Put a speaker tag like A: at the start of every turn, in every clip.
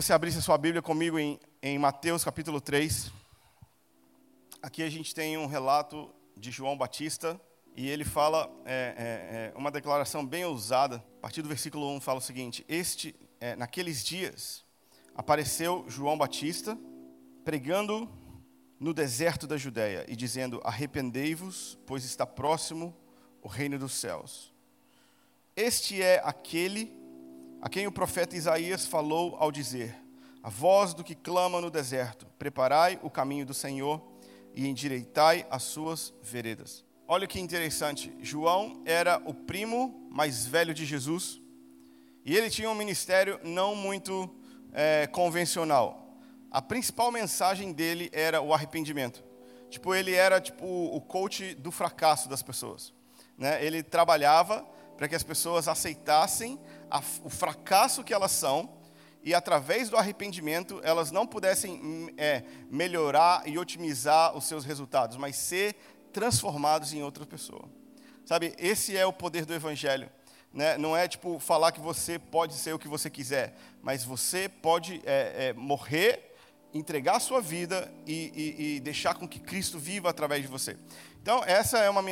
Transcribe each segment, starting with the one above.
A: você abrisse a sua Bíblia comigo em, em Mateus capítulo 3. Aqui a gente tem um relato de João Batista e ele fala é, é, é uma declaração bem ousada. A partir do versículo 1 fala o seguinte: Este, é, naqueles dias, apareceu João Batista pregando no deserto da Judéia e dizendo: Arrependei-vos, pois está próximo o reino dos céus. Este é aquele a quem o profeta Isaías falou ao dizer: A voz do que clama no deserto: Preparai o caminho do Senhor e endireitai as suas veredas. Olha que interessante, João era o primo mais velho de Jesus e ele tinha um ministério não muito é, convencional. A principal mensagem dele era o arrependimento. Tipo, ele era tipo o coach do fracasso das pessoas. Né? Ele trabalhava para que as pessoas aceitassem a, o fracasso que elas são e através do arrependimento elas não pudessem hum, é, melhorar e otimizar os seus resultados, mas ser transformados em outra pessoa. Sabe, esse é o poder do Evangelho. Né? Não é tipo falar que você pode ser o que você quiser, mas você pode é, é, morrer, entregar a sua vida e, e, e deixar com que Cristo viva através de você. Então, essa é uma,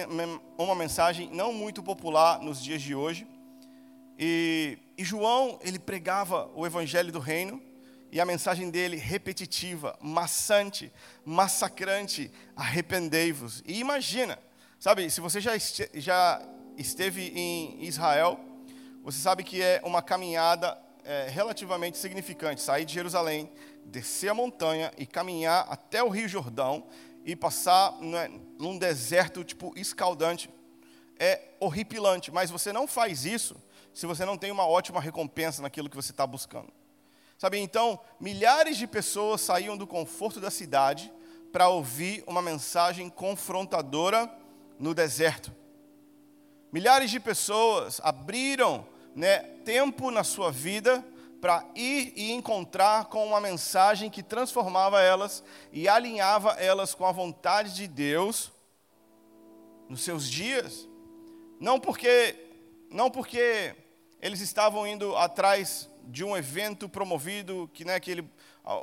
A: uma mensagem não muito popular nos dias de hoje. E, e João, ele pregava o evangelho do reino, e a mensagem dele repetitiva, maçante, massacrante, arrependei-vos. E imagina, sabe, se você já, este, já esteve em Israel, você sabe que é uma caminhada é, relativamente significante. Sair de Jerusalém, descer a montanha e caminhar até o Rio Jordão e passar né, num deserto tipo escaldante. É horripilante, mas você não faz isso se você não tem uma ótima recompensa naquilo que você está buscando. Sabe, então, milhares de pessoas saíam do conforto da cidade para ouvir uma mensagem confrontadora no deserto. Milhares de pessoas abriram né, tempo na sua vida para ir e encontrar com uma mensagem que transformava elas e alinhava elas com a vontade de Deus nos seus dias. Não porque, não porque eles estavam indo atrás de um evento promovido que, né, que ele,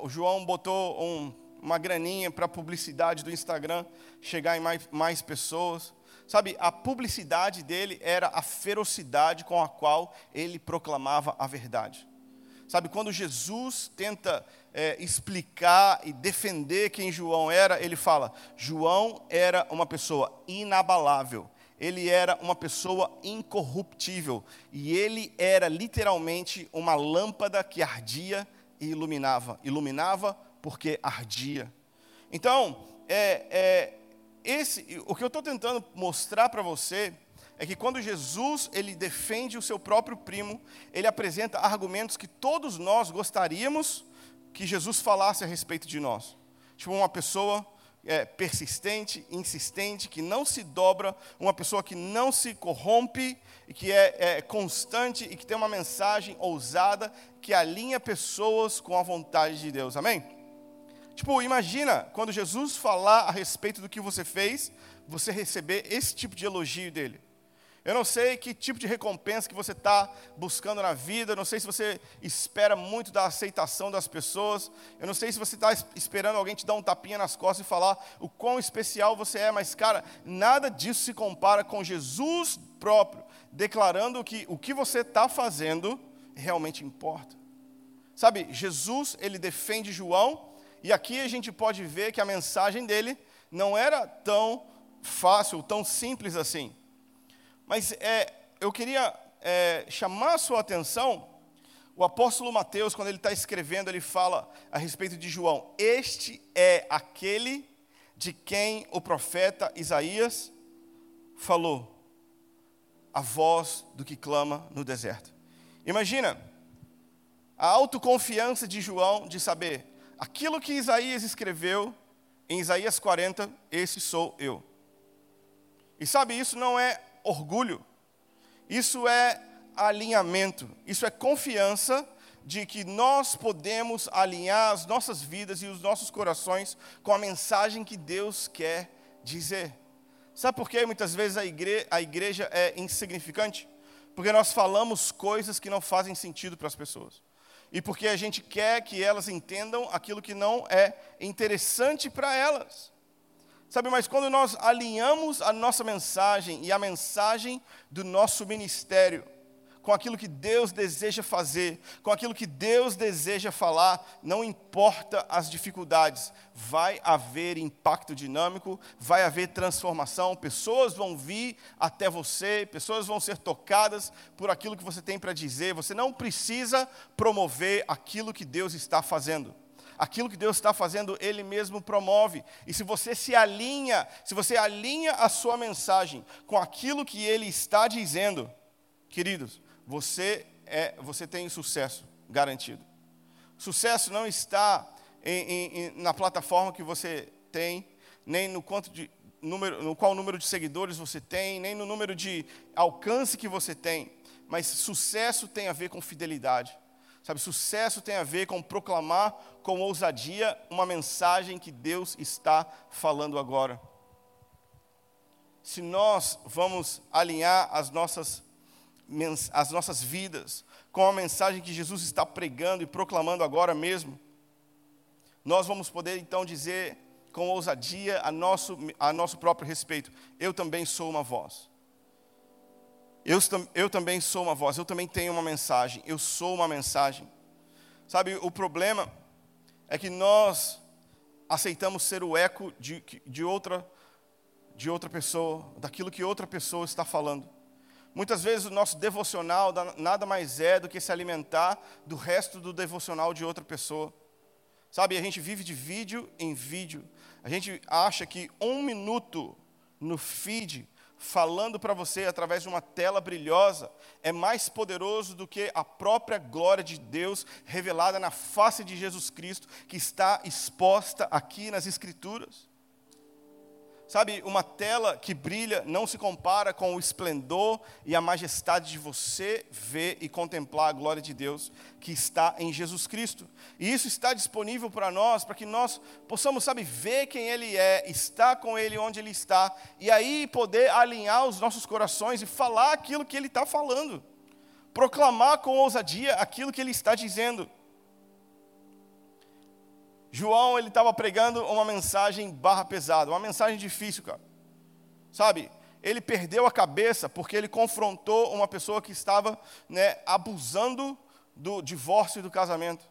A: o João botou um, uma graninha para a publicidade do Instagram chegar em mais, mais pessoas. Sabe, a publicidade dele era a ferocidade com a qual ele proclamava a verdade. Sabe, quando Jesus tenta é, explicar e defender quem João era, ele fala: João era uma pessoa inabalável, ele era uma pessoa incorruptível, e ele era literalmente uma lâmpada que ardia e iluminava iluminava porque ardia. Então, é, é esse, o que eu estou tentando mostrar para você é que quando Jesus ele defende o seu próprio primo, ele apresenta argumentos que todos nós gostaríamos que Jesus falasse a respeito de nós. Tipo uma pessoa é, persistente, insistente, que não se dobra, uma pessoa que não se corrompe, que é, é constante e que tem uma mensagem ousada que alinha pessoas com a vontade de Deus. Amém? Tipo, imagina quando Jesus falar a respeito do que você fez, você receber esse tipo de elogio dele. Eu não sei que tipo de recompensa que você está buscando na vida. Eu não sei se você espera muito da aceitação das pessoas. Eu não sei se você está esperando alguém te dar um tapinha nas costas e falar o quão especial você é. Mas, cara, nada disso se compara com Jesus próprio declarando que o que você está fazendo realmente importa. Sabe, Jesus, ele defende João. E aqui a gente pode ver que a mensagem dele não era tão fácil, tão simples assim. Mas é, eu queria é, chamar a sua atenção. O apóstolo Mateus, quando ele está escrevendo, ele fala a respeito de João: Este é aquele de quem o profeta Isaías falou, a voz do que clama no deserto. Imagina a autoconfiança de João de saber aquilo que Isaías escreveu em Isaías 40, esse sou eu. E sabe, isso não é orgulho. Isso é alinhamento, isso é confiança de que nós podemos alinhar as nossas vidas e os nossos corações com a mensagem que Deus quer dizer. Sabe por que muitas vezes a igreja, a igreja é insignificante? Porque nós falamos coisas que não fazem sentido para as pessoas. e porque a gente quer que elas entendam aquilo que não é interessante para elas. Sabe, mas quando nós alinhamos a nossa mensagem e a mensagem do nosso ministério com aquilo que Deus deseja fazer, com aquilo que Deus deseja falar, não importa as dificuldades, vai haver impacto dinâmico, vai haver transformação, pessoas vão vir até você, pessoas vão ser tocadas por aquilo que você tem para dizer. Você não precisa promover aquilo que Deus está fazendo aquilo que Deus está fazendo, Ele mesmo promove. E se você se alinha, se você alinha a sua mensagem com aquilo que Ele está dizendo, queridos, você, é, você tem sucesso garantido. Sucesso não está em, em, na plataforma que você tem, nem no quanto de número, no qual número de seguidores você tem, nem no número de alcance que você tem, mas sucesso tem a ver com fidelidade. Sabe, sucesso tem a ver com proclamar com ousadia uma mensagem que Deus está falando agora. Se nós vamos alinhar as nossas as nossas vidas com a mensagem que Jesus está pregando e proclamando agora mesmo, nós vamos poder então dizer com ousadia a nosso, a nosso próprio respeito: eu também sou uma voz. Eu, eu também sou uma voz, eu também tenho uma mensagem, eu sou uma mensagem. Sabe, o problema é que nós aceitamos ser o eco de, de, outra, de outra pessoa, daquilo que outra pessoa está falando. Muitas vezes o nosso devocional nada mais é do que se alimentar do resto do devocional de outra pessoa. Sabe, a gente vive de vídeo em vídeo. A gente acha que um minuto no feed, falando para você através de uma tela brilhosa, é mais poderoso do que a própria glória de Deus revelada na face de Jesus Cristo, que está exposta aqui nas Escrituras. Sabe, uma tela que brilha não se compara com o esplendor e a majestade de você ver e contemplar a glória de Deus que está em Jesus Cristo. E isso está disponível para nós, para que nós possamos, sabe, ver quem Ele é, estar com Ele onde Ele está, e aí poder alinhar os nossos corações e falar aquilo que Ele está falando, proclamar com ousadia aquilo que Ele está dizendo. João, ele estava pregando uma mensagem barra pesada, uma mensagem difícil, cara. Sabe? Ele perdeu a cabeça porque ele confrontou uma pessoa que estava né, abusando do divórcio e do casamento.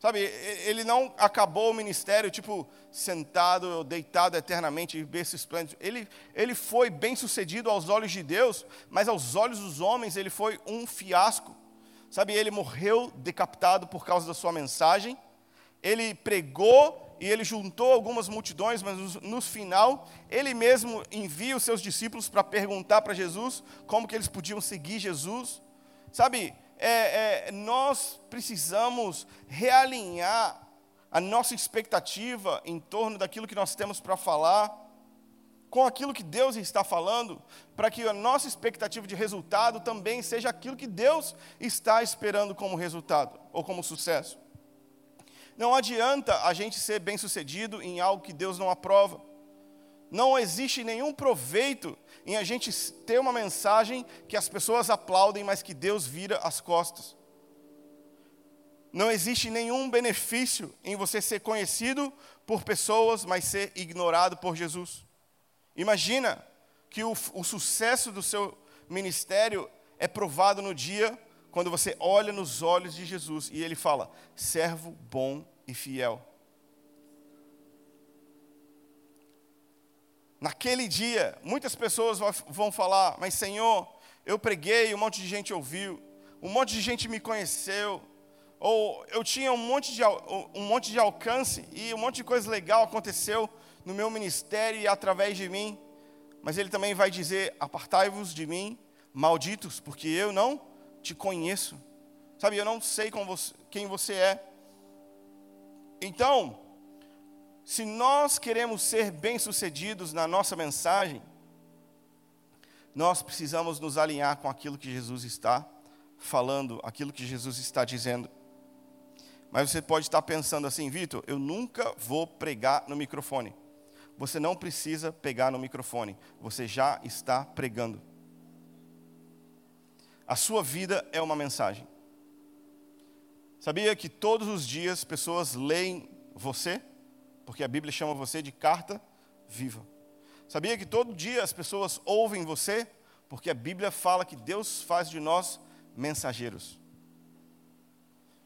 A: Sabe, ele não acabou o ministério, tipo, sentado, deitado eternamente, berço esplêndido. Ele, ele foi bem sucedido aos olhos de Deus, mas aos olhos dos homens ele foi um fiasco. Sabe, ele morreu decapitado por causa da sua mensagem ele pregou e ele juntou algumas multidões, mas no, final ele mesmo envia os seus discípulos para perguntar para Jesus como que eles podiam seguir Jesus. Sabe, é, é, nós precisamos realinhar a nossa expectativa em torno daquilo que nós temos para falar com aquilo que Deus está falando, para que a nossa expectativa de resultado também seja aquilo que Deus está esperando como resultado ou como sucesso. Não adianta a gente ser bem-sucedido em algo que Deus não aprova. Não existe nenhum proveito em a gente ter uma mensagem que as pessoas aplaudem, mas que Deus vira as costas. Não existe nenhum benefício em você ser conhecido por pessoas, mas ser ignorado por Jesus. Imagina que o, o sucesso do seu ministério é provado no dia quando você olha nos olhos de Jesus e ele fala: servo bom e fiel. Naquele dia, muitas pessoas vão falar: Mas Senhor, eu preguei, um monte de gente ouviu, um monte de gente me conheceu, ou eu tinha um monte de, um monte de alcance e um monte de coisa legal aconteceu no meu ministério e através de mim. Mas ele também vai dizer: Apartai-vos de mim, malditos, porque eu não te conheço. Sabe, eu não sei você, quem você é. Então, se nós queremos ser bem-sucedidos na nossa mensagem, nós precisamos nos alinhar com aquilo que Jesus está falando, aquilo que Jesus está dizendo. Mas você pode estar pensando assim, Vitor, eu nunca vou pregar no microfone. Você não precisa pegar no microfone, você já está pregando. A sua vida é uma mensagem. Sabia que todos os dias pessoas leem você? Porque a Bíblia chama você de carta viva. Sabia que todo dia as pessoas ouvem você? Porque a Bíblia fala que Deus faz de nós mensageiros.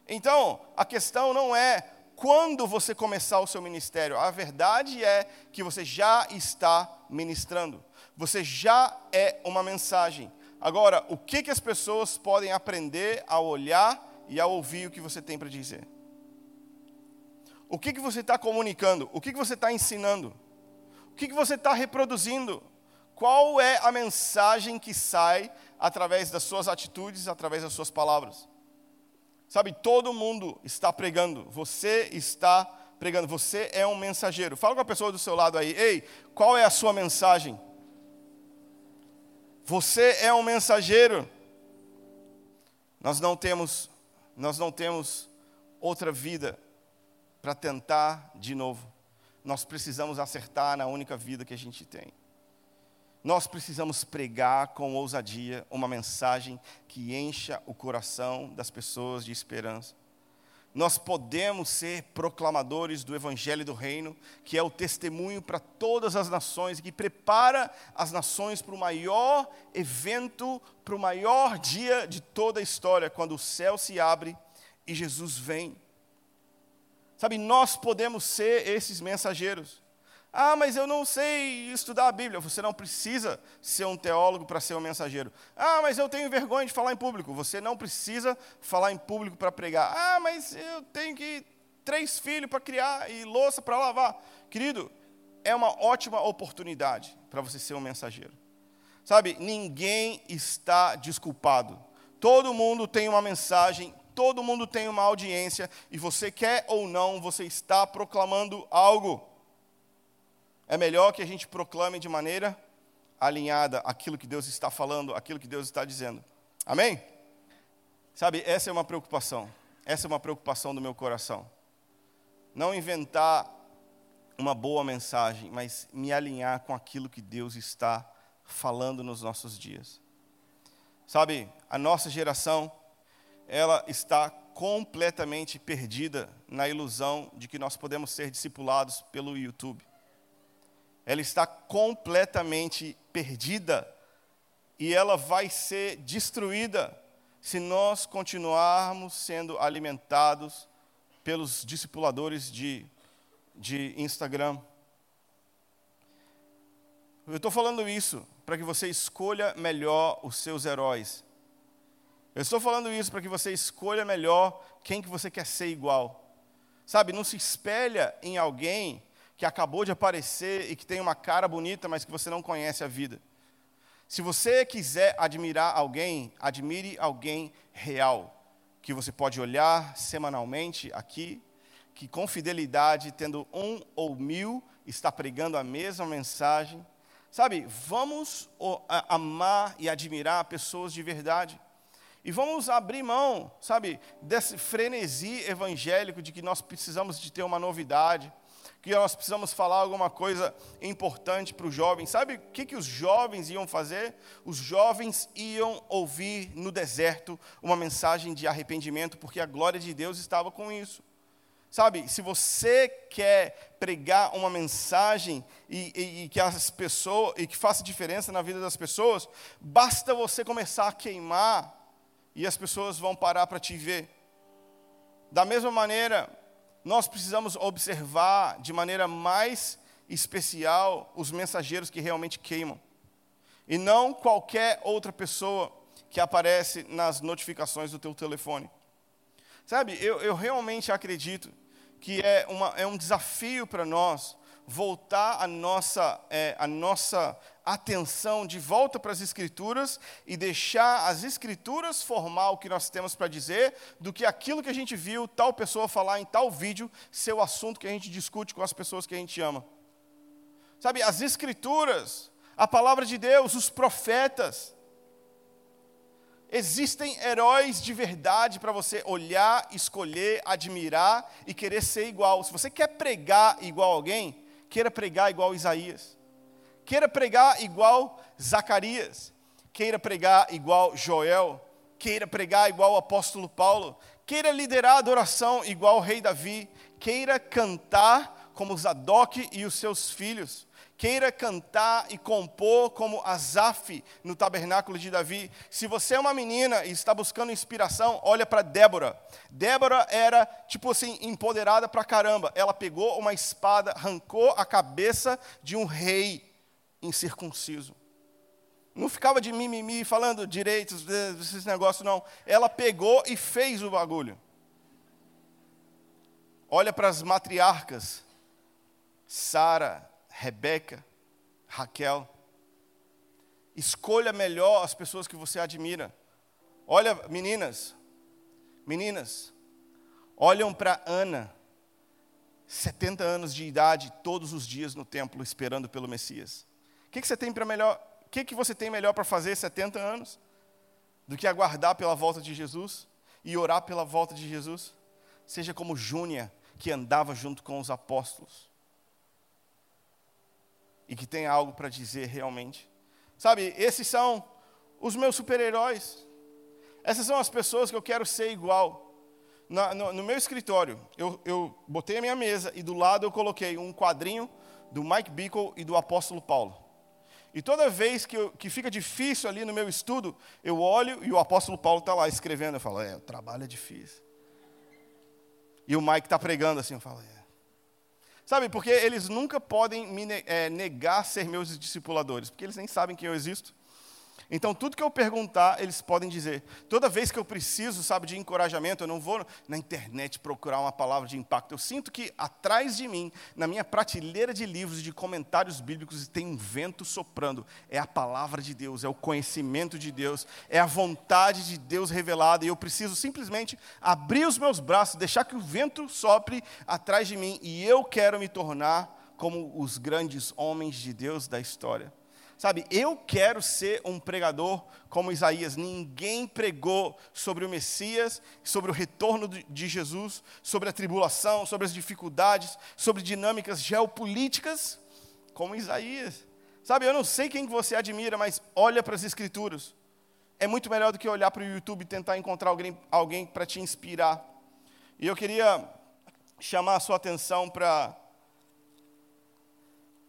A: Então, a questão não é quando você começar o seu ministério, a verdade é que você já está ministrando, você já é uma mensagem. Agora, o que, que as pessoas podem aprender a olhar e a ouvir o que você tem para dizer? O que, que você está comunicando? O que, que você está ensinando? O que, que você está reproduzindo? Qual é a mensagem que sai através das suas atitudes, através das suas palavras? Sabe, todo mundo está pregando, você está pregando, você é um mensageiro. Fala com a pessoa do seu lado aí, ei, qual é a sua mensagem? Você é um mensageiro. Nós não temos, nós não temos outra vida para tentar de novo. Nós precisamos acertar na única vida que a gente tem. Nós precisamos pregar com ousadia uma mensagem que encha o coração das pessoas de esperança. Nós podemos ser proclamadores do Evangelho do Reino, que é o testemunho para todas as nações, que prepara as nações para o maior evento, para o maior dia de toda a história, quando o céu se abre e Jesus vem. Sabe, nós podemos ser esses mensageiros. Ah, mas eu não sei estudar a Bíblia. Você não precisa ser um teólogo para ser um mensageiro. Ah, mas eu tenho vergonha de falar em público. Você não precisa falar em público para pregar. Ah, mas eu tenho que três filhos para criar e louça para lavar. Querido, é uma ótima oportunidade para você ser um mensageiro. Sabe, ninguém está desculpado. Todo mundo tem uma mensagem, todo mundo tem uma audiência, e você quer ou não, você está proclamando algo é melhor que a gente proclame de maneira alinhada aquilo que Deus está falando, aquilo que Deus está dizendo. Amém? Sabe, essa é uma preocupação. Essa é uma preocupação do meu coração. Não inventar uma boa mensagem, mas me alinhar com aquilo que Deus está falando nos nossos dias. Sabe, a nossa geração, ela está completamente perdida na ilusão de que nós podemos ser discipulados pelo YouTube ela está completamente perdida e ela vai ser destruída se nós continuarmos sendo alimentados pelos discipuladores de, de Instagram. Eu estou falando isso para que você escolha melhor os seus heróis. Eu estou falando isso para que você escolha melhor quem que você quer ser igual. Sabe, não se espelha em alguém que acabou de aparecer e que tem uma cara bonita, mas que você não conhece a vida. Se você quiser admirar alguém, admire alguém real, que você pode olhar semanalmente aqui, que com fidelidade, tendo um ou mil, está pregando a mesma mensagem. Sabe, vamos amar e admirar pessoas de verdade. E vamos abrir mão, sabe, desse frenesi evangélico de que nós precisamos de ter uma novidade que nós precisamos falar alguma coisa importante para os jovens. Sabe o que, que os jovens iam fazer? Os jovens iam ouvir no deserto uma mensagem de arrependimento, porque a glória de Deus estava com isso. Sabe, se você quer pregar uma mensagem e, e, e, que as pessoas e que faça diferença na vida das pessoas, basta você começar a queimar e as pessoas vão parar para te ver. Da mesma maneira, nós precisamos observar de maneira mais especial os mensageiros que realmente queimam. E não qualquer outra pessoa que aparece nas notificações do teu telefone. Sabe, eu, eu realmente acredito que é, uma, é um desafio para nós voltar a nossa, é, a nossa atenção de volta para as Escrituras e deixar as Escrituras formar o que nós temos para dizer, do que aquilo que a gente viu tal pessoa falar em tal vídeo ser o assunto que a gente discute com as pessoas que a gente ama. Sabe, as Escrituras, a palavra de Deus, os profetas, Existem heróis de verdade para você olhar, escolher, admirar e querer ser igual. Se você quer pregar igual alguém, queira pregar igual Isaías queira pregar igual Zacarias, queira pregar igual Joel, queira pregar igual o apóstolo Paulo, queira liderar a adoração igual o rei Davi, queira cantar como Zadok e os seus filhos, queira cantar e compor como Asaf no tabernáculo de Davi. Se você é uma menina e está buscando inspiração, olha para Débora. Débora era, tipo assim, empoderada para caramba. Ela pegou uma espada, arrancou a cabeça de um rei incircunciso. Não ficava de mimimi falando direitos, esses negócios, não. Ela pegou e fez o bagulho. Olha para as matriarcas. Sara, Rebeca, Raquel. Escolha melhor as pessoas que você admira. Olha, meninas, meninas, olham para Ana, 70 anos de idade, todos os dias no templo, esperando pelo Messias. Que, que você tem para melhor? O que, que você tem melhor para fazer 70 anos do que aguardar pela volta de Jesus e orar pela volta de Jesus? Seja como Júnia, que andava junto com os apóstolos e que tem algo para dizer realmente. Sabe, esses são os meus super-heróis. Essas são as pessoas que eu quero ser igual. No, no, meu escritório, eu, eu botei a minha mesa e do lado eu coloquei um quadrinho do Mike Bickle e do apóstolo Paulo. E toda vez que, eu, que fica difícil ali no meu estudo, eu olho e o apóstolo Paulo está lá escrevendo. Eu falo, é, o trabalho é difícil. E o Mike está pregando assim, eu falo, é, Sabe, porque eles nunca podem me é, negar ser meus discipuladores, porque eles nem sabem que eu existo. Então, tudo que eu perguntar, eles podem dizer. Toda vez que eu preciso, sabe, de encorajamento, eu não vou na internet procurar uma palavra de impacto. Eu sinto que atrás de mim, na minha prateleira de livros e de comentários bíblicos, tem um vento soprando. É a palavra de Deus, é o conhecimento de Deus, é a vontade de Deus revelada. E eu preciso simplesmente abrir os meus braços, deixar que o vento sopre atrás de mim. E eu quero me tornar como os grandes homens de Deus da história. Sabe, eu quero ser um pregador como Isaías. Ninguém pregou sobre o Messias, sobre o retorno de Jesus, sobre a tribulação, sobre as dificuldades, sobre dinâmicas geopolíticas como Isaías. Sabe, eu não sei quem você admira, mas olha para as Escrituras. É muito melhor do que olhar para o YouTube e tentar encontrar alguém, alguém para te inspirar. E eu queria chamar a sua atenção para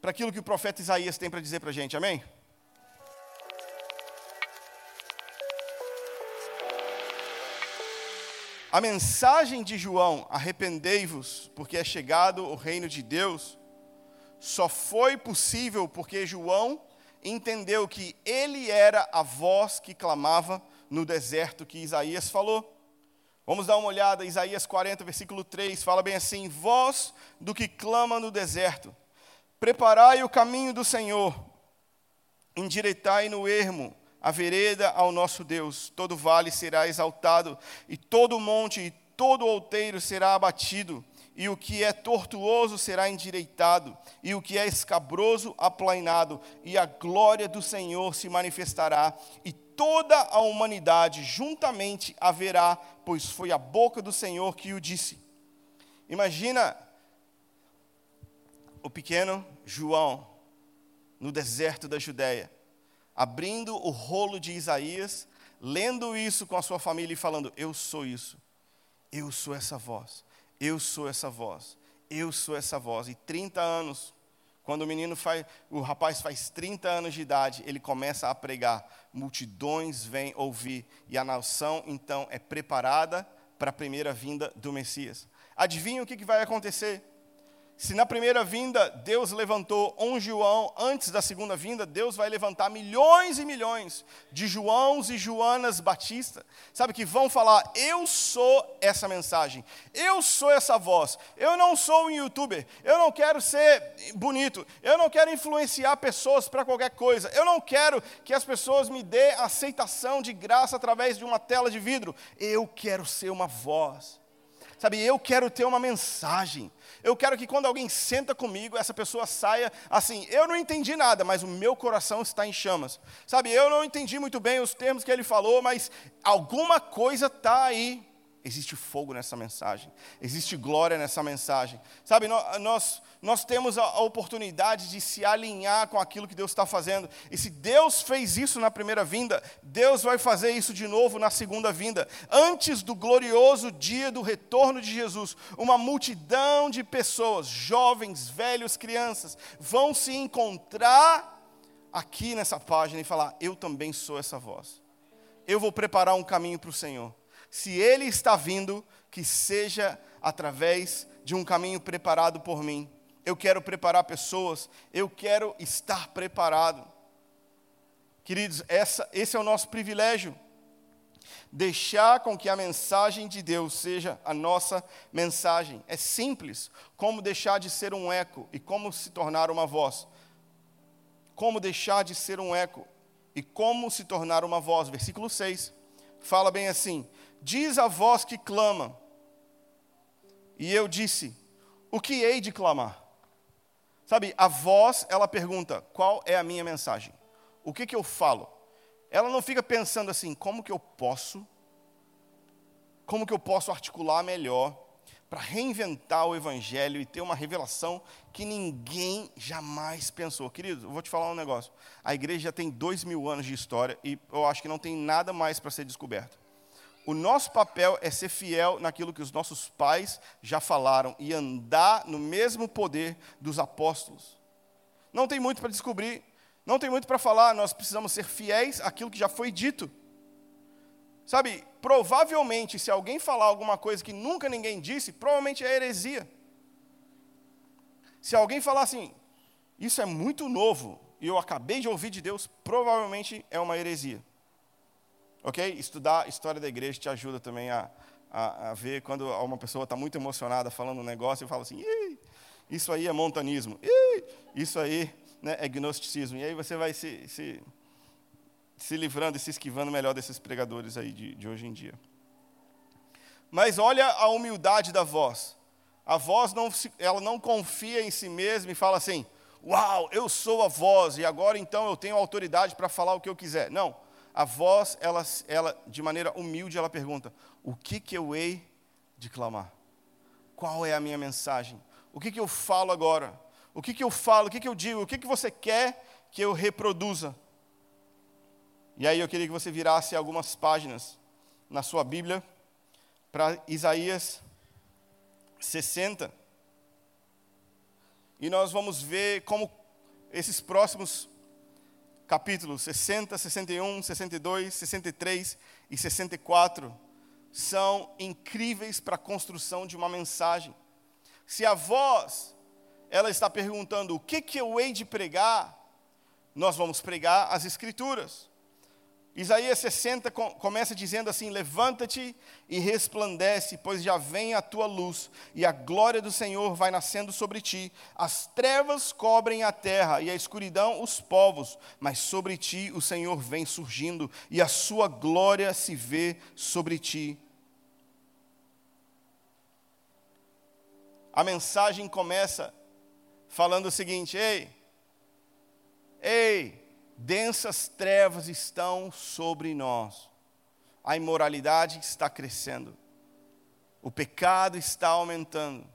A: para aquilo que o profeta Isaías tem para dizer para a gente, amém? A mensagem de João, arrependei-vos, porque é chegado o reino de Deus, só foi possível porque João entendeu que ele era a voz que clamava no deserto que Isaías falou. Vamos dar uma olhada, Isaías 40, versículo 3, fala bem assim: Voz do que clama no deserto, Preparai o caminho do Senhor, endireitai no ermo a vereda ao nosso Deus. Todo vale será exaltado, e todo monte e todo outeiro será abatido, e o que é tortuoso será endireitado, e o que é escabroso aplainado, e a glória do Senhor se manifestará, e toda a humanidade juntamente haverá, pois foi a boca do Senhor que o disse. Imagina o pequeno João no deserto da Judéia, abrindo o rolo de Isaías, lendo isso com a sua família e falando: Eu sou isso, eu sou essa voz, eu sou essa voz, eu sou essa voz. E 30 anos, quando o menino faz, o rapaz faz 30 anos de idade, ele começa a pregar, multidões vêm ouvir, e a nação então é preparada para a primeira vinda do Messias. Adivinha o que vai acontecer? Se na primeira vinda Deus levantou um João, antes da segunda vinda, Deus vai levantar milhões e milhões de Joãos e Joanas Batista, sabe, que vão falar: Eu sou essa mensagem, eu sou essa voz, eu não sou um youtuber, eu não quero ser bonito, eu não quero influenciar pessoas para qualquer coisa, eu não quero que as pessoas me dê aceitação de graça através de uma tela de vidro, eu quero ser uma voz. Sabe, eu quero ter uma mensagem. Eu quero que quando alguém senta comigo, essa pessoa saia assim: eu não entendi nada, mas o meu coração está em chamas. Sabe, eu não entendi muito bem os termos que ele falou, mas alguma coisa está aí. Existe fogo nessa mensagem, existe glória nessa mensagem. Sabe, nós, nós temos a oportunidade de se alinhar com aquilo que Deus está fazendo, e se Deus fez isso na primeira vinda, Deus vai fazer isso de novo na segunda vinda. Antes do glorioso dia do retorno de Jesus, uma multidão de pessoas, jovens, velhos, crianças, vão se encontrar aqui nessa página e falar: Eu também sou essa voz. Eu vou preparar um caminho para o Senhor se Ele está vindo, que seja através de um caminho preparado por mim. Eu quero preparar pessoas, eu quero estar preparado. Queridos, essa, esse é o nosso privilégio. Deixar com que a mensagem de Deus seja a nossa mensagem. É simples, como deixar de ser um eco e como se tornar uma voz. Como deixar de ser um eco e como se tornar uma voz. Versículo 6 fala bem assim: Diz a voz que clama. E eu disse: O que hei de clamar? Sabe, a voz, ela pergunta: Qual é a minha mensagem? O que, que eu falo? Ela não fica pensando assim: Como que eu posso? Como que eu posso articular melhor para reinventar o Evangelho e ter uma revelação que ninguém jamais pensou? Querido, eu vou te falar um negócio. A igreja já tem dois mil anos de história e eu acho que não tem nada mais para ser descoberto. O nosso papel é ser fiel naquilo que os nossos pais já falaram e andar no mesmo poder dos apóstolos. Não tem muito para descobrir, não tem muito para falar, nós precisamos ser fiéis àquilo que já foi dito. Sabe, provavelmente, se alguém falar alguma coisa que nunca ninguém disse, provavelmente é heresia. Se alguém falar assim, isso é muito novo e eu acabei de ouvir de Deus, provavelmente é uma heresia. Ok? Estudar história da igreja te ajuda também a, a, a ver quando uma pessoa está muito emocionada falando um negócio e fala assim, isso aí é montanismo, isso aí né, é gnosticismo. E aí você vai se, se, se livrando e se esquivando melhor desses pregadores aí de, de hoje em dia. Mas olha a humildade da voz. A voz não, ela não confia em si mesma e fala assim: Uau, eu sou a voz e agora então eu tenho autoridade para falar o que eu quiser. Não a voz, ela, ela, de maneira humilde, ela pergunta: O que, que eu hei de clamar? Qual é a minha mensagem? O que, que eu falo agora? O que, que eu falo? O que, que eu digo? O que, que você quer que eu reproduza? E aí eu queria que você virasse algumas páginas na sua Bíblia para Isaías 60. E nós vamos ver como esses próximos capítulos 60, 61, 62, 63 e 64 são incríveis para a construção de uma mensagem. Se a voz ela está perguntando o que, que eu hei de pregar, nós vamos pregar as Escrituras. Isaías 60 começa dizendo assim: Levanta-te e resplandece, pois já vem a tua luz, e a glória do Senhor vai nascendo sobre ti. As trevas cobrem a terra, e a escuridão os povos, mas sobre ti o Senhor vem surgindo, e a sua glória se vê sobre ti. A mensagem começa falando o seguinte: Ei, ei, densas trevas estão sobre nós. A imoralidade está crescendo. O pecado está aumentando.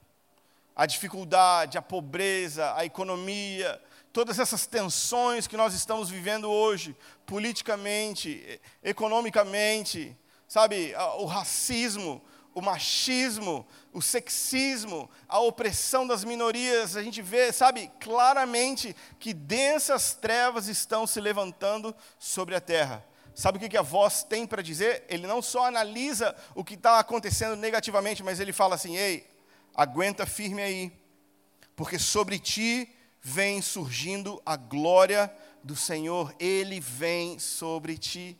A: A dificuldade, a pobreza, a economia, todas essas tensões que nós estamos vivendo hoje, politicamente, economicamente, sabe, o racismo, o machismo, o sexismo, a opressão das minorias, a gente vê, sabe, claramente que densas trevas estão se levantando sobre a terra. Sabe o que a voz tem para dizer? Ele não só analisa o que está acontecendo negativamente, mas ele fala assim: ei, aguenta firme aí, porque sobre ti vem surgindo a glória do Senhor, ele vem sobre ti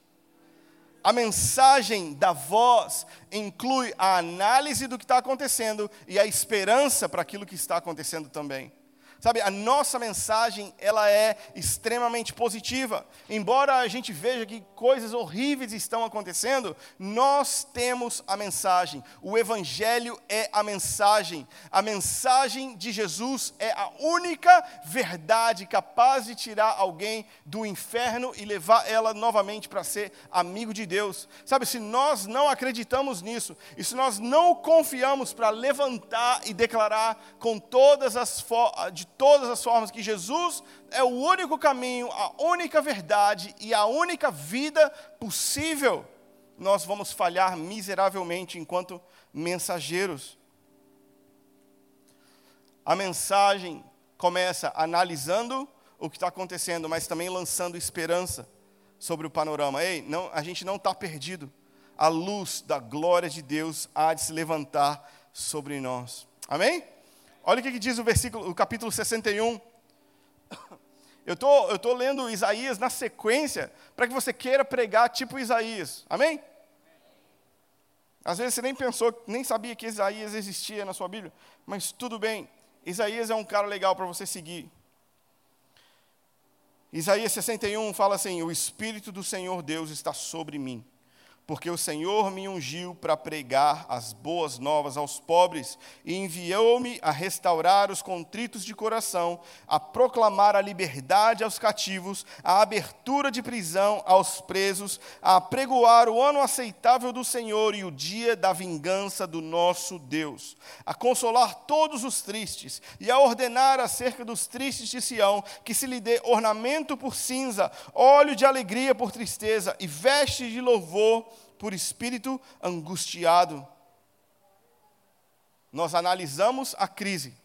A: a mensagem da voz inclui a análise do que está acontecendo e a esperança para aquilo que está acontecendo também. Sabe, a nossa mensagem, ela é extremamente positiva. Embora a gente veja que coisas horríveis estão acontecendo, nós temos a mensagem. O evangelho é a mensagem. A mensagem de Jesus é a única verdade capaz de tirar alguém do inferno e levar ela novamente para ser amigo de Deus. Sabe, se nós não acreditamos nisso, e se nós não confiamos para levantar e declarar com todas as de todas as formas que Jesus é o único caminho, a única verdade e a única vida possível, nós vamos falhar miseravelmente enquanto mensageiros. A mensagem começa analisando o que está acontecendo, mas também lançando esperança sobre o panorama. Ei, não, a gente não está perdido. A luz da glória de Deus há de se levantar sobre nós. Amém? Olha o que diz o versículo, o capítulo 61. Eu tô, estou tô lendo Isaías na sequência para que você queira pregar tipo Isaías. Amém? Às vezes você nem pensou, nem sabia que Isaías existia na sua Bíblia, mas tudo bem. Isaías é um cara legal para você seguir. Isaías 61 fala assim: O Espírito do Senhor Deus está sobre mim porque o Senhor me ungiu para pregar as boas novas aos pobres e enviou-me a restaurar os contritos de coração, a proclamar a liberdade aos cativos, a abertura de prisão aos presos, a pregoar o ano aceitável do Senhor e o dia da vingança do nosso Deus, a consolar todos os tristes e a ordenar acerca dos tristes de Sião que se lhe dê ornamento por cinza, óleo de alegria por tristeza e veste de louvor por espírito angustiado. Nós analisamos a crise.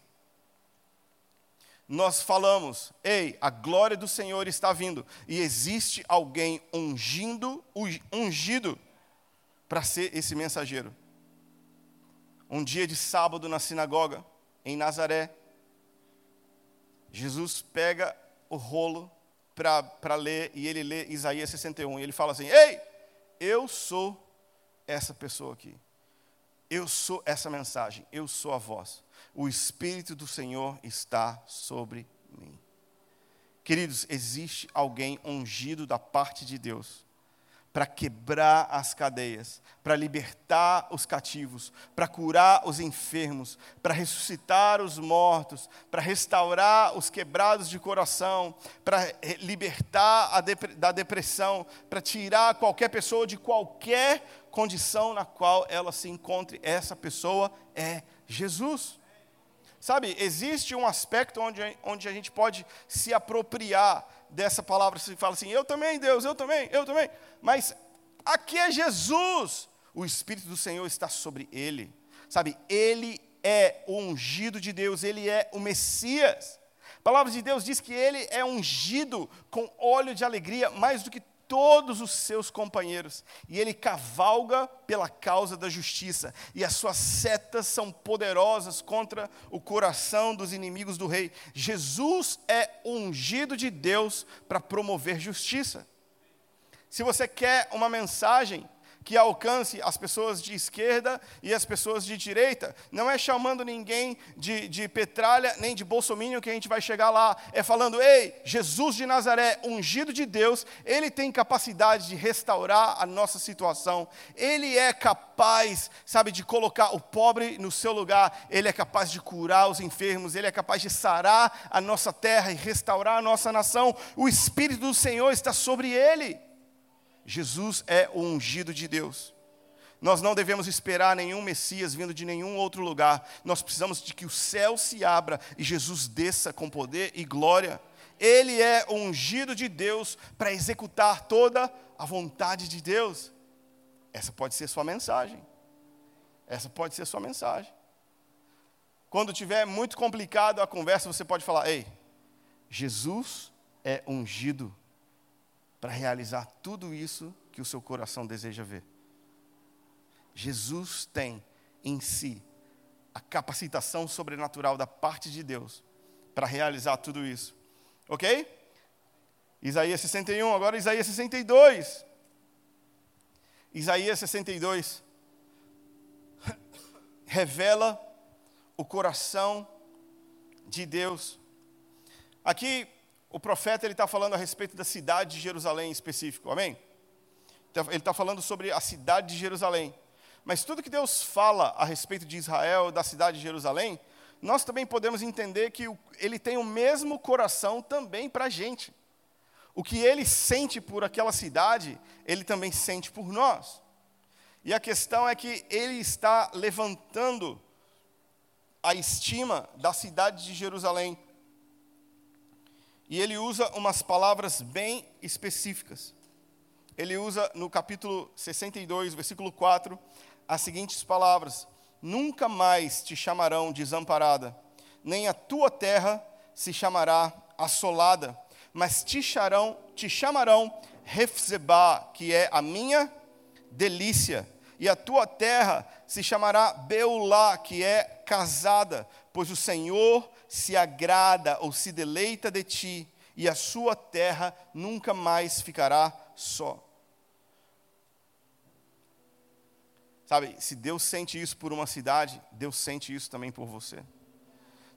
A: Nós falamos, ei, a glória do Senhor está vindo. E existe alguém ungindo, ungido para ser esse mensageiro. Um dia de sábado na sinagoga, em Nazaré, Jesus pega o rolo para ler e ele lê Isaías 61. E ele fala assim: Ei, eu sou essa pessoa aqui. Eu sou essa mensagem, eu sou a voz. O Espírito do Senhor está sobre mim. Queridos, existe alguém ungido da parte de Deus para quebrar as cadeias, para libertar os cativos, para curar os enfermos, para ressuscitar os mortos, para restaurar os quebrados de coração, para libertar da depressão, para tirar qualquer pessoa de qualquer condição na qual ela se encontre. Essa pessoa é Jesus. Sabe, existe um aspecto onde, onde a gente pode se apropriar dessa palavra, se fala assim, eu também, Deus, eu também, eu também. Mas aqui é Jesus. O Espírito do Senhor está sobre ele. Sabe, ele é o ungido de Deus, ele é o Messias. A palavra de Deus diz que ele é ungido com óleo de alegria, mais do que todos os seus companheiros, e ele cavalga pela causa da justiça, e as suas setas são poderosas contra o coração dos inimigos do rei. Jesus é ungido de Deus para promover justiça. Se você quer uma mensagem que alcance as pessoas de esquerda e as pessoas de direita. Não é chamando ninguém de, de petralha nem de bolsominion que a gente vai chegar lá. É falando, ei, Jesus de Nazaré, ungido de Deus, ele tem capacidade de restaurar a nossa situação. Ele é capaz, sabe, de colocar o pobre no seu lugar. Ele é capaz de curar os enfermos. Ele é capaz de sarar a nossa terra e restaurar a nossa nação. O Espírito do Senhor está sobre ele. Jesus é o ungido de Deus. Nós não devemos esperar nenhum Messias vindo de nenhum outro lugar. Nós precisamos de que o céu se abra e Jesus desça com poder e glória. Ele é o ungido de Deus para executar toda a vontade de Deus. Essa pode ser sua mensagem. Essa pode ser sua mensagem. Quando tiver muito complicado a conversa, você pode falar: Ei, Jesus é ungido para realizar tudo isso que o seu coração deseja ver. Jesus tem em si a capacitação sobrenatural da parte de Deus para realizar tudo isso. Ok? Isaías 61, agora Isaías 62. Isaías 62 revela o coração de Deus Aqui, o profeta ele está falando a respeito da cidade de Jerusalém em específico, amém? Então, ele está falando sobre a cidade de Jerusalém. Mas tudo que Deus fala a respeito de Israel, da cidade de Jerusalém, nós também podemos entender que ele tem o mesmo coração também para a gente. O que ele sente por aquela cidade, ele também sente por nós. E a questão é que ele está levantando a estima da cidade de Jerusalém. E ele usa umas palavras bem específicas. Ele usa no capítulo 62, versículo 4, as seguintes palavras: Nunca mais te chamarão desamparada, nem a tua terra se chamará assolada, mas te chamarão, te chamarão Refzebá, que é a minha delícia, e a tua terra se chamará Beulá, que é casada, pois o Senhor se agrada ou se deleita de ti, e a sua terra nunca mais ficará só. Sabe, se Deus sente isso por uma cidade, Deus sente isso também por você.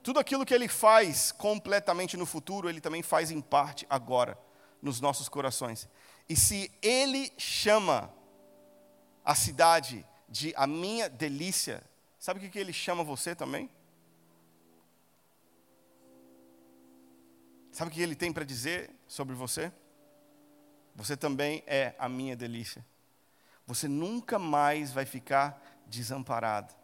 A: Tudo aquilo que Ele faz completamente no futuro, Ele também faz em parte agora, nos nossos corações. E se Ele chama a cidade de a minha delícia, sabe o que Ele chama você também? Sabe o que Ele tem para dizer sobre você? Você também é a minha delícia. Você nunca mais vai ficar desamparado.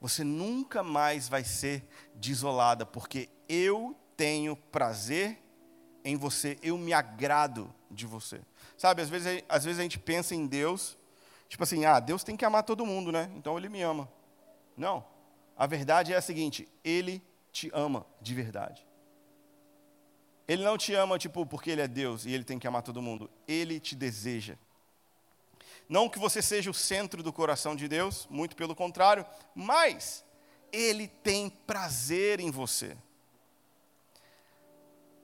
A: Você nunca mais vai ser desolada, porque eu tenho prazer em você, eu me agrado de você. Sabe, às vezes, às vezes a gente pensa em Deus, tipo assim, ah, Deus tem que amar todo mundo, né? Então ele me ama. Não. A verdade é a seguinte: ele te ama de verdade. Ele não te ama, tipo, porque ele é Deus e ele tem que amar todo mundo. Ele te deseja. Não que você seja o centro do coração de Deus, muito pelo contrário, mas Ele tem prazer em você.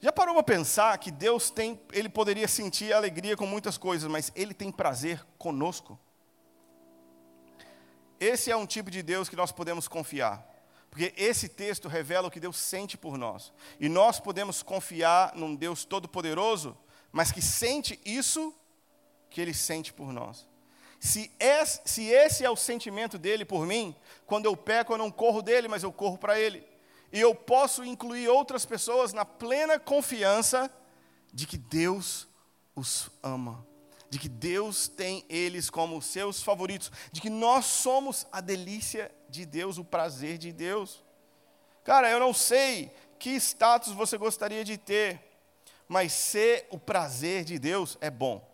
A: Já parou para pensar que Deus tem, Ele poderia sentir alegria com muitas coisas, mas Ele tem prazer conosco? Esse é um tipo de Deus que nós podemos confiar. Porque esse texto revela o que Deus sente por nós. E nós podemos confiar num Deus todo-poderoso, mas que sente isso que Ele sente por nós. Se esse, se esse é o sentimento dele por mim, quando eu peco, eu não corro dele, mas eu corro para ele. E eu posso incluir outras pessoas na plena confiança de que Deus os ama, de que Deus tem eles como seus favoritos, de que nós somos a delícia de Deus, o prazer de Deus. Cara, eu não sei que status você gostaria de ter, mas ser o prazer de Deus é bom,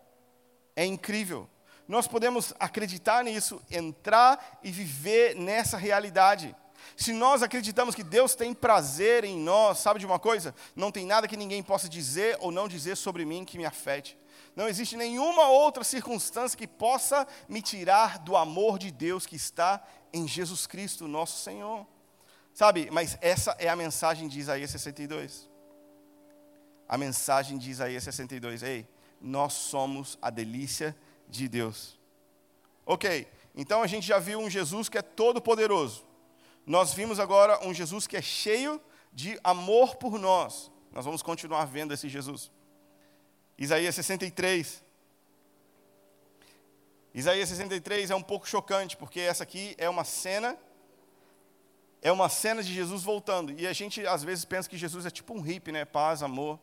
A: é incrível nós podemos acreditar nisso, entrar e viver nessa realidade. Se nós acreditamos que Deus tem prazer em nós, sabe de uma coisa? Não tem nada que ninguém possa dizer ou não dizer sobre mim que me afete. Não existe nenhuma outra circunstância que possa me tirar do amor de Deus que está em Jesus Cristo, nosso Senhor. Sabe, mas essa é a mensagem de Isaías 62. A mensagem de Isaías 62. Ei, nós somos a delícia de Deus. Ok, então a gente já viu um Jesus que é todo poderoso. Nós vimos agora um Jesus que é cheio de amor por nós. Nós vamos continuar vendo esse Jesus. Isaías 63. Isaías 63 é um pouco chocante, porque essa aqui é uma cena é uma cena de Jesus voltando. E a gente às vezes pensa que Jesus é tipo um hippie, né? Paz, amor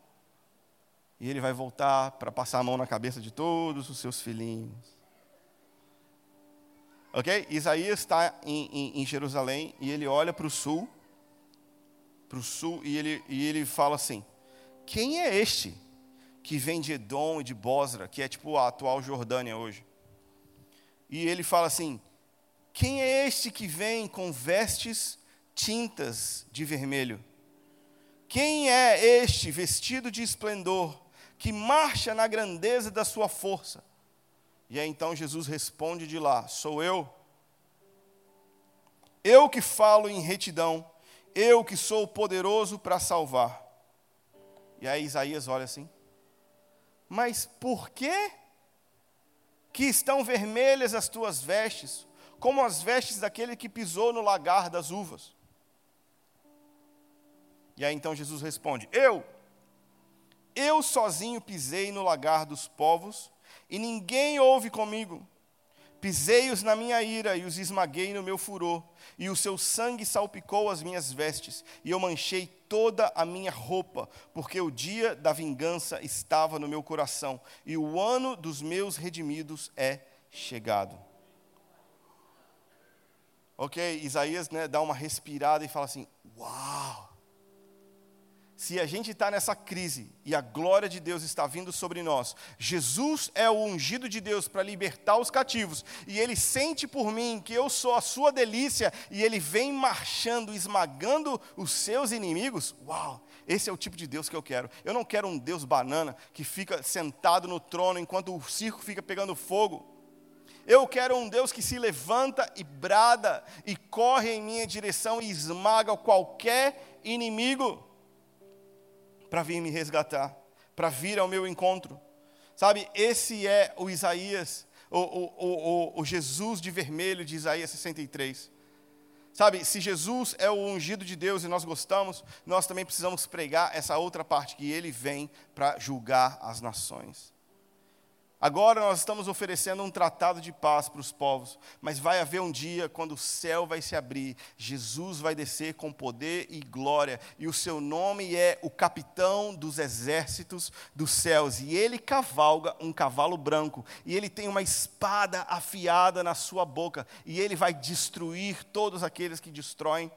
A: e ele vai voltar para passar a mão na cabeça de todos os seus filhinhos. Ok? Isaías está em, em, em, Jerusalém e ele olha para o sul, para o sul, e ele, e ele fala assim: Quem é este que vem de Edom e de Bosra, que é tipo a atual Jordânia hoje? E ele fala assim: Quem é este que vem com vestes tintas de vermelho? Quem é este vestido de esplendor? que marcha na grandeza da sua força. E aí então Jesus responde de lá: Sou eu. Eu que falo em retidão, eu que sou poderoso para salvar. E aí Isaías olha assim: Mas por que que estão vermelhas as tuas vestes, como as vestes daquele que pisou no lagar das uvas? E aí então Jesus responde: Eu Eu sozinho pisei no lagar dos povos, e ninguém ouve comigo. Pisei-os na minha ira e os esmaguei no meu furor, e o seu sangue salpicou as minhas vestes, e eu manchei toda a minha roupa, porque o dia da vingança estava no meu coração, e o ano dos meus redimidos é chegado. Ok, Isaías né, dá uma respirada e fala assim: Uau! Se a gente está nessa crise e a glória de Deus está vindo sobre nós, Jesus é o ungido de Deus para libertar os cativos, e Ele sente por mim que eu sou a sua delícia, e Ele vem marchando, esmagando os seus inimigos, uau! Esse é o tipo de Deus que eu quero. Eu não quero um Deus banana que fica sentado no trono enquanto o circo fica pegando fogo. Eu quero um Deus que se levanta e brada e corre em minha direção e esmaga qualquer inimigo para vir me resgatar, para vir ao meu encontro. Sabe, esse é o Isaías, o, o, o, o, Jesus de vermelho de Isaías 63. Sabe, se Jesus é o ungido de Deus e nós gostamos, nós também precisamos pregar essa outra parte, que ele vem para julgar as nações. Agora nós estamos oferecendo um tratado de paz para os povos, mas vai haver um dia quando o céu vai se abrir, Jesus vai descer com poder e glória, e o seu nome é o capitão dos exércitos dos céus, e ele cavalga um cavalo branco, e ele tem uma espada afiada na sua boca, e ele vai destruir todos aqueles que destroem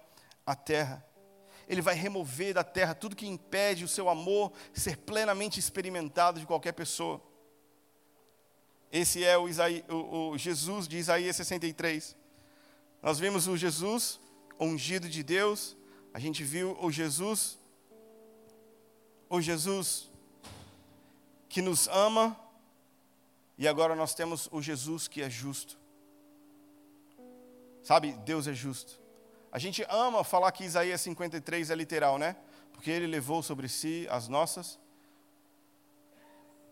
A: a terra. Ele vai remover da terra tudo que impede o seu amor ser plenamente experimentado de qualquer pessoa. Esse é o, Isaí, o, o Jesus de Isaías 63. Nós vimos o Jesus ungido de Deus, a gente viu o Jesus, o Jesus que nos ama, e agora nós temos o Jesus que é justo. Sabe, Deus é justo. A gente ama falar que Isaías 53 é literal, né? Porque ele levou sobre si as nossas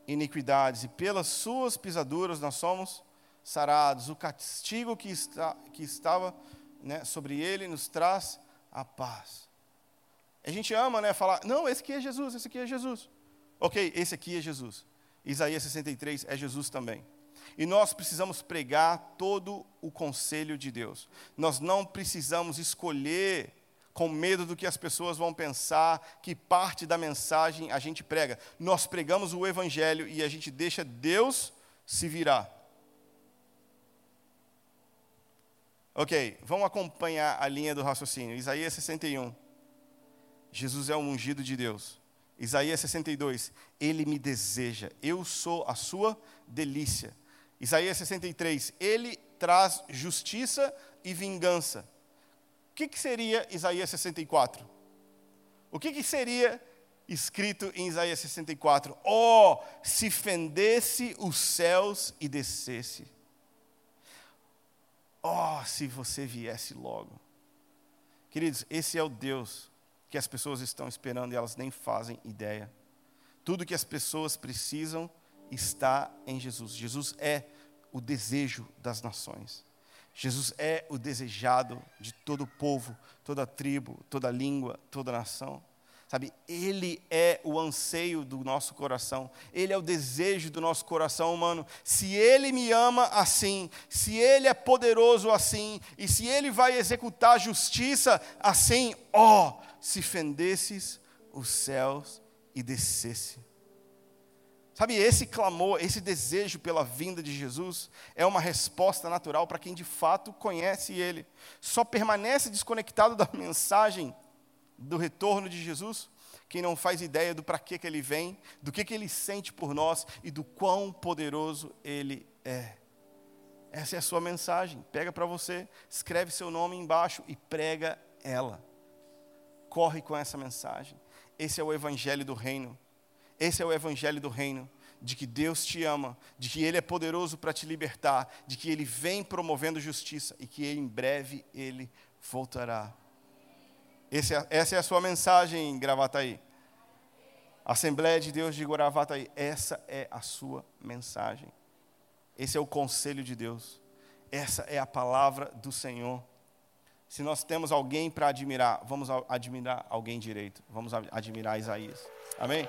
A: iniquidades, e pelas suas pisaduras nós somos sarados. O castigo que, está, que estava né, sobre ele nos traz a paz. A gente ama né, falar, não, esse aqui é Jesus, esse aqui é Jesus. Ok, esse aqui é Jesus. Isaías 63 é Jesus também. E nós precisamos pregar todo o conselho de Deus. Nós não precisamos escolher com medo do que as pessoas vão pensar, que parte da mensagem a gente prega. Nós pregamos o Evangelho e a gente deixa Deus se virar. Ok, vamos acompanhar a linha do raciocínio. Isaías 61. Jesus é o ungido de Deus. Isaías 62. Ele me deseja. Eu sou a sua delícia. Isaías 63. Ele traz justiça e vingança. O que, que seria Isaías 64? O que, que seria escrito em Isaías 64? Oh, se fendesse os céus e descesse. Oh, se você viesse logo. Queridos, esse é o Deus que as pessoas estão esperando e elas nem fazem ideia. Tudo que as pessoas precisam está em Jesus. Jesus é o desejo das nações. Jesus é o desejado de todo povo, toda tribo, toda língua, toda nação. Sabe, Ele é o anseio do nosso coração, Ele é o desejo do nosso coração humano. Se Ele me ama assim, se Ele é poderoso assim, e se Ele vai executar justiça assim, ó, oh, se fendesses os céus e descesse Sabe, esse clamor, esse desejo pela vinda de Jesus é uma resposta natural para quem de fato conhece Ele. Só permanece desconectado da mensagem do retorno de Jesus quem não faz ideia do para que, que Ele vem, do que, que Ele sente por nós e do quão poderoso Ele é. Essa é a sua mensagem. Pega para você, escreve seu nome embaixo e prega ela. Corre com essa mensagem. Esse é o Evangelho do Reino. Esse é o evangelho do reino, de que Deus te ama, de que Ele é poderoso para te libertar, de que Ele vem promovendo justiça e que em breve Ele voltará. É, essa é a sua mensagem, Gravataí. Assembleia de Deus de Gravataí, essa é a sua mensagem. Esse é o conselho de Deus. Essa é a palavra do Senhor. Se nós temos alguém para admirar, vamos admirar alguém direito. Vamos admirar Isaías. Amém?